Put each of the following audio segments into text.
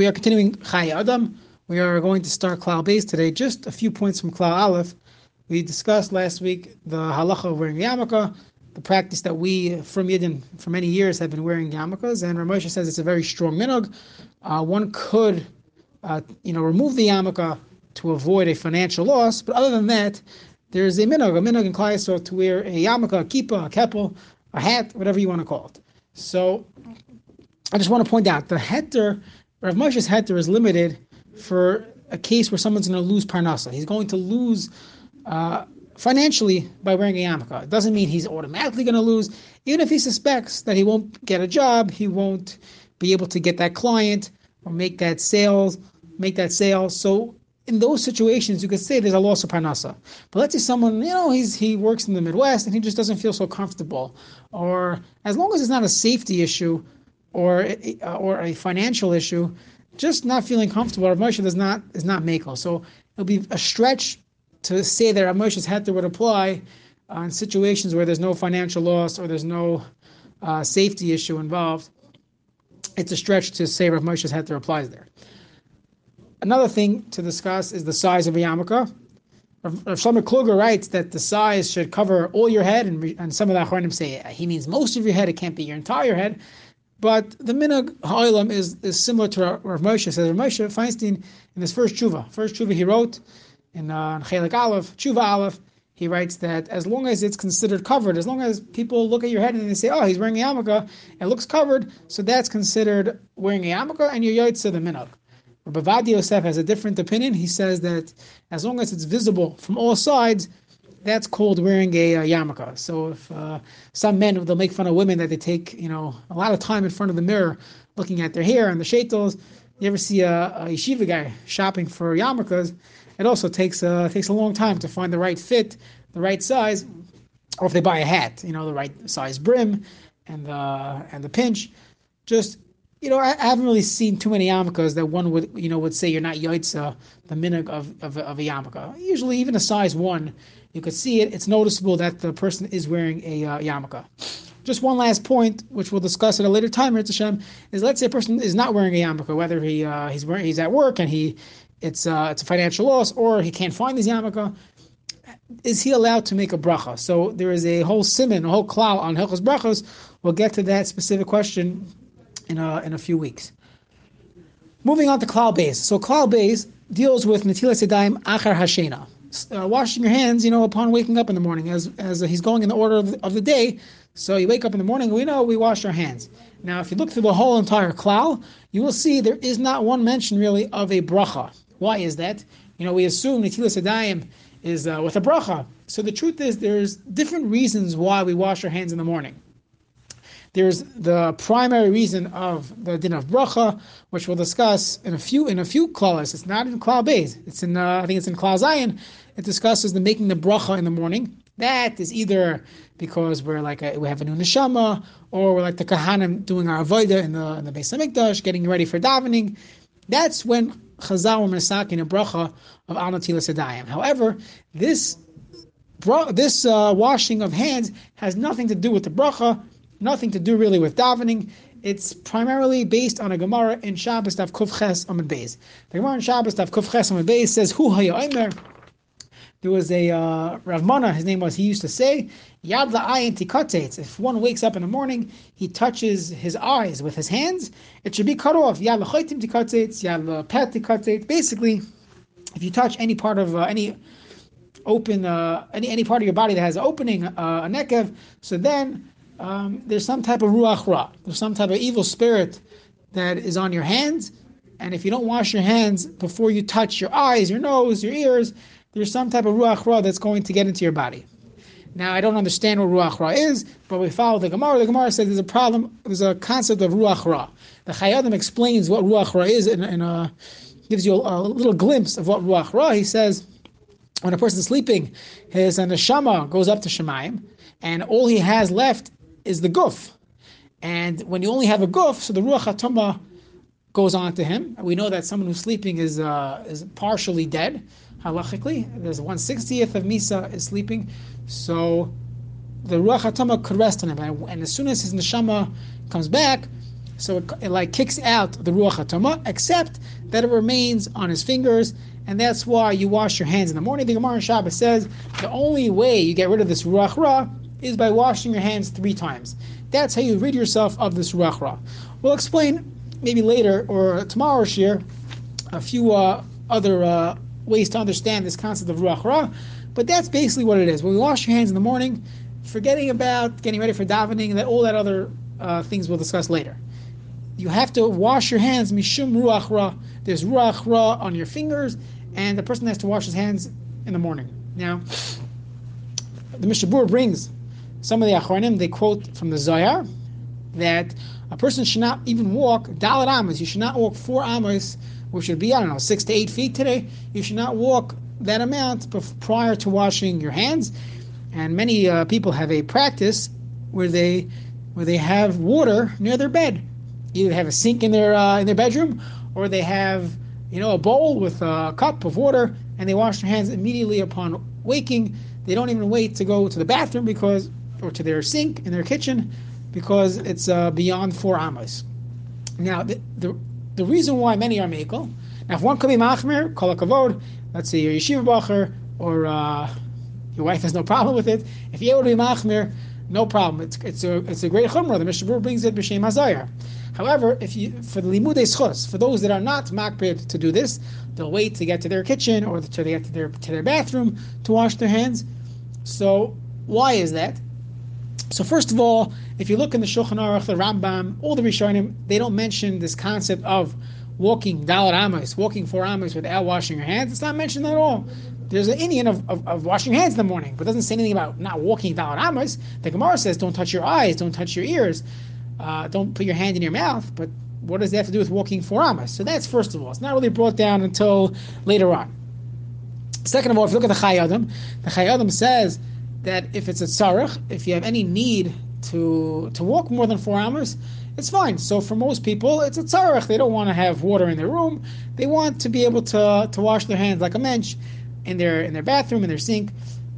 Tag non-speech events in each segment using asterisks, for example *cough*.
We are continuing Chayei Adam. We are going to start Klal Beis today. Just a few points from Klal Aleph. We discussed last week the halacha of wearing yarmulke, the practice that we from Yidden for many years have been wearing yarmulkes, and Rav Moshe says it's a very strong minog. Uh, one could, uh, you know, remove the yarmulke to avoid a financial loss, but other than that, there's a minog, a minog in Klai to wear a yarmulke, a kippah, a keppel, a hat, whatever you want to call it. So, I just want to point out the heter, Rav Moshe's heter is limited for a case where someone's going to lose parnasa. He's going to lose uh, financially by wearing a yarmulke. It doesn't mean he's automatically going to lose. Even if he suspects that he won't get a job, he won't be able to get that client or make that sales, make that sale. So in those situations, you could say there's a loss of parnasa. But let's say someone, you know, he's he works in the Midwest and he just doesn't feel so comfortable, or as long as it's not a safety issue, or or a financial issue, just not feeling comfortable. Rav Moshe does not is not makel. So it'll be a stretch to say that Rav Moshe's heter would apply uh, in situations where there's no financial loss or there's no uh, safety issue involved. It's a stretch to say Rav Moshe's heter applies there. Another thing to discuss is the size of a yarmulke. Rav Shlomo Kluger writes that the size should cover all your head, and, and some of the Achronim say he means most of your head. It can't be your entire head. But the minhag ha'olam is, is similar to Rav Moshe. Says Rav Moshe Feinstein in his first tshuva, first tshuva he wrote in uh, Aleph, tshuva Aleph, he writes that as long as it's considered covered, as long as people look at your head and they say, "Oh, he's wearing a yarmulke," it looks covered, so that's considered wearing a yarmulke, and you're yotze the minhag. Rabbi Ovadia Yosef has a different opinion. He says that as long as it's visible from all sides, that's called wearing a, a yarmulke. So if uh, some men they'll make fun of women that they take you know a lot of time in front of the mirror looking at their hair and the shaitels. You ever see a, a yeshiva guy shopping for yarmulkes? It also takes a, takes a long time to find the right fit, the right size, or if they buy a hat, you know, the right size brim and the and the pinch. Just you know, I, I haven't really seen too many yarmulkes that one would you know would say you're not yotze the minhag of, of, of a yarmulke. Usually, even a size one you could see it. It's noticeable that the person is wearing a uh, yarmulke. Just one last point, which we'll discuss at a later time, Hashem, is let's say a person is not wearing a yarmulke, whether he uh, he's wearing, he's at work and he it's uh, it's a financial loss, or he can't find his yarmulke. Is he allowed to make a bracha? So there is a whole simon, a whole klal on Hilchos brachos. We'll get to that specific question in a, in a few weeks. Moving on to klal beis. So klal beis deals with netilas yadayim achar hashena uh, washing your hands, you know, upon waking up in the morning, as as he's going in the order of the, of the day. So you wake up in the morning, we know we wash our hands. Now, if you look through the whole entire klal, you will see there is not one mention really of a bracha. Why is that? You know, we assume Netilas Yadayim is uh, with a bracha. So the truth is, there's different reasons why we wash our hands in the morning. There's the primary reason of the din of bracha, which we'll discuss in a few in a few clauses. It's not in klal beis. It's in uh, I think it's in klal zayin. It discusses the making the bracha in the morning. That is either because we're like a, we have a new neshama, or we're like the kahanim doing our avodah in the in the Beis Hamikdash, getting ready for davening. That's when Chazal were masakin a bracha of al netilas However, this this uh, washing of hands has nothing to do with the bracha nothing to do really with davening. It's primarily based on a Gemara in Shabbos Tav Kuf Ches Amid Beis. The Gemara in Shabbos Tav Kuf Ches Amid Beis says, "Hu Hayomer." There was a uh, Rav Mana, his name was. He used to say, "Yad la'ayin tikatetz." If one wakes up in the morning, he touches his eyes with his hands. It should be cut off. Yad la'chaytim tikatetz. Yad la'pet tikatetz. Basically, if you touch any part of uh, any open uh, any any part of your body that has an opening, uh, a nekev, so then um, there's some type of ruach ra. There's some type of evil spirit that is on your hands, and if you don't wash your hands before you touch your eyes, your nose, your ears, there's some type of ruach ra that's going to get into your body. Now, I don't understand what ruach ra is, but we follow the Gemara. The Gemara says there's a problem. There's a concept of ruach ra. The Chayei Adam explains what ruach ra is and, and uh, gives you a, a, little glimpse of what ruach ra. He says when a person's sleeping, his neshama goes up to Shamayim, and all he has left is the guf. And when you only have a guf, so the ruach hatama goes on to him. We know that someone who's sleeping is uh, is partially dead, halachically. There's one sixtieth of misa is sleeping, so the ruach hatama could rest on him. And, as soon as his neshama comes back, so it, it like kicks out the ruach hatama, except that it remains on his fingers, and that's why you wash your hands in the morning. The Gemara Shabbos says the only way you get rid of this ruach ra is by washing your hands three times. That's how you rid yourself of this ruach ra. We'll explain maybe later or tomorrow shiur a few uh, other uh, ways to understand this concept of ruach ra, but that's basically what it is. When we wash your hands in the morning, forgetting about getting ready for davening, and that all that other uh, things we'll discuss later. You have to wash your hands mishum ruach ra. There's ruach ra on your fingers, and the person has to wash his hands in the morning. Now, the Mishnah Berurah brings some of the Achronim, they quote from the Zohar that a person should not even walk dalat amas. You should not walk four amas, which would be I don't know six to eight feet today. You should not walk that amount prior to washing your hands. And many uh, people have a practice where they where they have water near their bed. Either have a sink in their uh, in their bedroom, or they have you know a bowl with a cup of water, and they wash their hands immediately upon waking. They don't even wait to go to the bathroom because or to their sink in their kitchen because it's uh, beyond four amas. Now, the, the, the reason why many are makel, now if one could be machmir, kol kavod, let's say you're yeshiva bacher, or uh, your wife has no problem with it. If you're able to be machmir, no problem. It's, it's a it's a great chumrah. The Mishnah brings it b'shem haZohar. However, if you for the limudei schos, for those that are not makbid to do this, they'll wait to get to their kitchen or to get to their to their bathroom to wash their hands. So why is that? So first of all, if you look in the Shulchan Aruch, the Rambam, all the Rishonim, they don't mention this concept of walking dalat amos, walking four amos without washing your hands. It's not mentioned at all. There's an inyan of, of, of, washing hands in the morning, but doesn't say anything about not walking dalat amos. The Gemara says don't touch your eyes, don't touch your ears, uh, don't put your hand in your mouth. But what does that have to do with walking four amos? So that's first of all. It's not really brought down until later on. Second of all, if you look at the Chayei Adam, the Chayei Adam says that if it's a tzarech, if you have any need to to walk more than four hours, it's fine. So for most people, it's a tzarech. They don't want to have water in their room. They want to be able to to wash their hands like a mensch in their in their bathroom in their sink.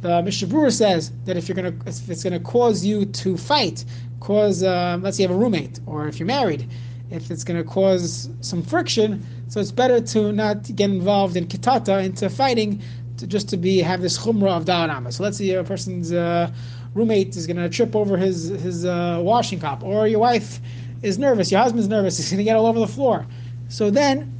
The Mishnah Berurah says that if you're gonna if it's gonna cause you to fight, cause uh, let's say you have a roommate or if you're married, if it's gonna cause some friction, so it's better to not get involved in kitata into fighting to, just to be have this chumrah of da'arama. So let's say a person's uh, roommate is going to trip over his his uh, washing cup, or your wife is nervous, your husband's nervous, *laughs* he's going to get all over the floor. So then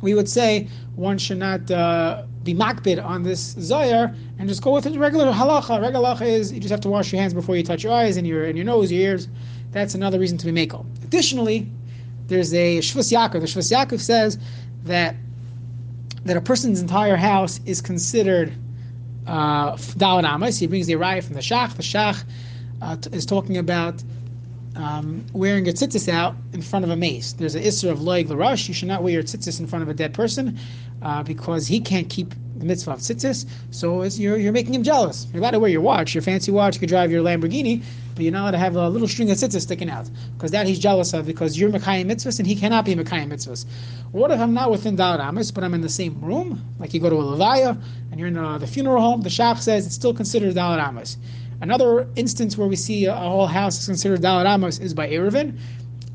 we would say one should not uh, be makbid on this Zohar and just go with his regular halacha. Regular halacha is you just have to wash your hands before you touch your eyes and your and your nose, your ears. That's another reason to be makel. Additionally, there's a Shvus Yaakov. The Shvus Yaakov says that that a person's entire house is considered uh, Amos. He brings the Araya from the Shach. The Shach uh, t- is talking about um, wearing your tzitzis out in front of a meis. There's an Isser of Loig Larush. You should not wear your tzitzis in front of a dead person uh, because he can't keep the mitzvah of tzitzis. So you're, you're making him jealous. You're allowed to wear your watch, your fancy watch. You could drive your Lamborghini, but you're not allowed to have a little string of tzitzis sticking out because that he's jealous of because you're Mekayim mitzvahs and he cannot be Mekayim mitzvahs. What if I'm not within Dalit Amos, but I'm in the same room? Like you go to a Levaya and you're in uh, the funeral home, the Shach says it's still considered Dalit Amos. Another instance where we see a, a whole house is considered Dalit Amos is by Eruvin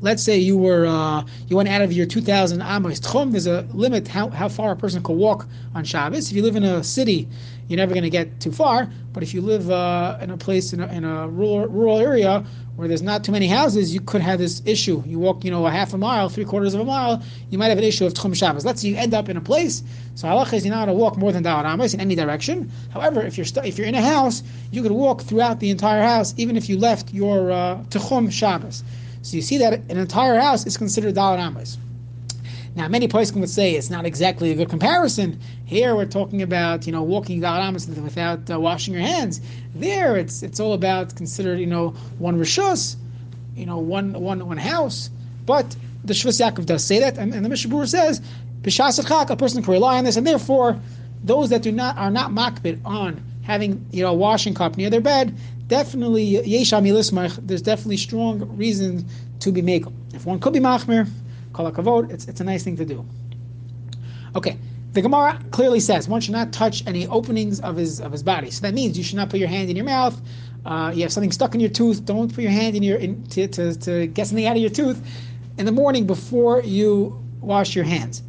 let's say you were uh, you went out of your 2,000 amos tchum. There's a limit how, how far a person can walk on Shabbos. If you live in a city, you're never going to get too far. But if you live uh, in a place in a, in a rural rural area where there's not too many houses, you could have this issue. You walk, you know, a half a mile, three quarters of a mile, you might have an issue of tchum Shabbos. Let's say you end up in a place. So halach is you're not going to walk more than dalat amos in any direction. However, if you're if you're in a house, you could walk throughout the entire house, even if you left your uh, tchum Shabbos. So you see that an entire house is considered Dalit Amos. Now, many places would say it's not exactly a good comparison. Here, we're talking about you know walking Amos without uh, washing your hands. There, it's it's all about considered you know one rishus, you know one one one house. But the Shvus Yaakov does say that, and, and the Mishnah Berurah says b'shas a person can rely on this, and therefore those that do not are not makbid on having you know a washing cup near their bed, definitely. There's definitely strong reason to be makel. If one could be machmir, kol kavod, it's it's a nice thing to do. Okay. The Gemara clearly says one should not touch any openings of his of his body. So that means you should not put your hand in your mouth. Uh, you have something stuck in your tooth. Don't put your hand in your in, to, to, to get something out of your tooth. in the morning before you wash your hands.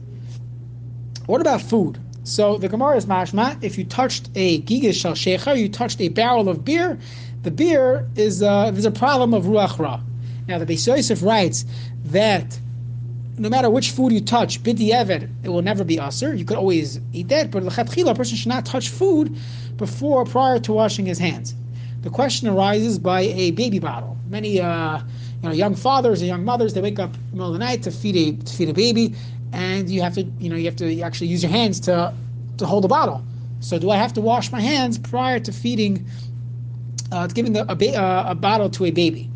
What about food? So the Gemara is mashma. If you touched a gigas shal shecher, you touched a barrel of beer. The beer is uh, there's a problem of ruach ra. Now the Beis Yosef writes that no matter which food you touch, bidi eved, it will never be assur. You could always eat that, but lechatchila, a person should not touch food before prior to washing his hands. The question arises by a baby bottle. Many uh, you know young fathers and young mothers they wake up in the middle of the night to feed a to feed a baby and you have to you know you have to actually use your hands to to hold the bottle. So do I have to wash my hands prior to feeding, uh, giving the, a, ba- uh, a bottle to a baby?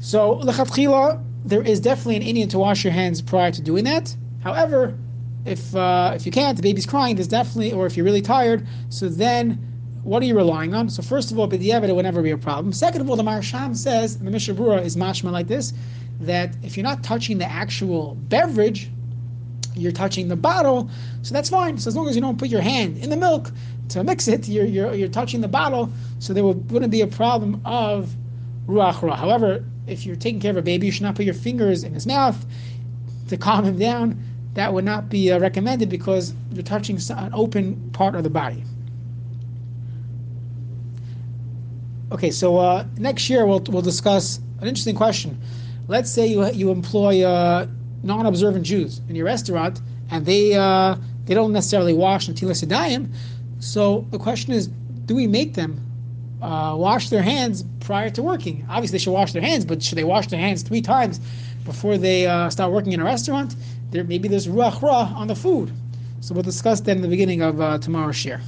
So lechatchila, there is definitely an inyan to wash your hands prior to doing that. However, if uh, if you can't, the baby's crying. There's definitely, or if you're really tired, so then what are you relying on? So first of all, b'diavad it would never be a problem. Second of all, the Maharsham says, the Mishnah Berurah is mashma like this, that if you're not touching the actual beverage, you're touching the bottle, so that's fine. So as long as you don't put your hand in the milk to mix it, you're you're, you're touching the bottle, so there wouldn't be a problem of ruach ra. However, if you're taking care of a baby, you should not put your fingers in his mouth to calm him down. That would not be uh, recommended because you're touching an open part of the body. Okay, so uh, next year we'll we'll discuss an interesting question. Let's say you you employ. Uh, non-observant Jews in your restaurant, and they uh, they don't necessarily wash netilas yadayim. So the question is, do we make them uh, wash their hands prior to working? Obviously, they should wash their hands, but should they wash their hands three times before they uh, start working in a restaurant? There maybe there's ruach on the food. So we'll discuss that in the beginning of uh, tomorrow's shiur.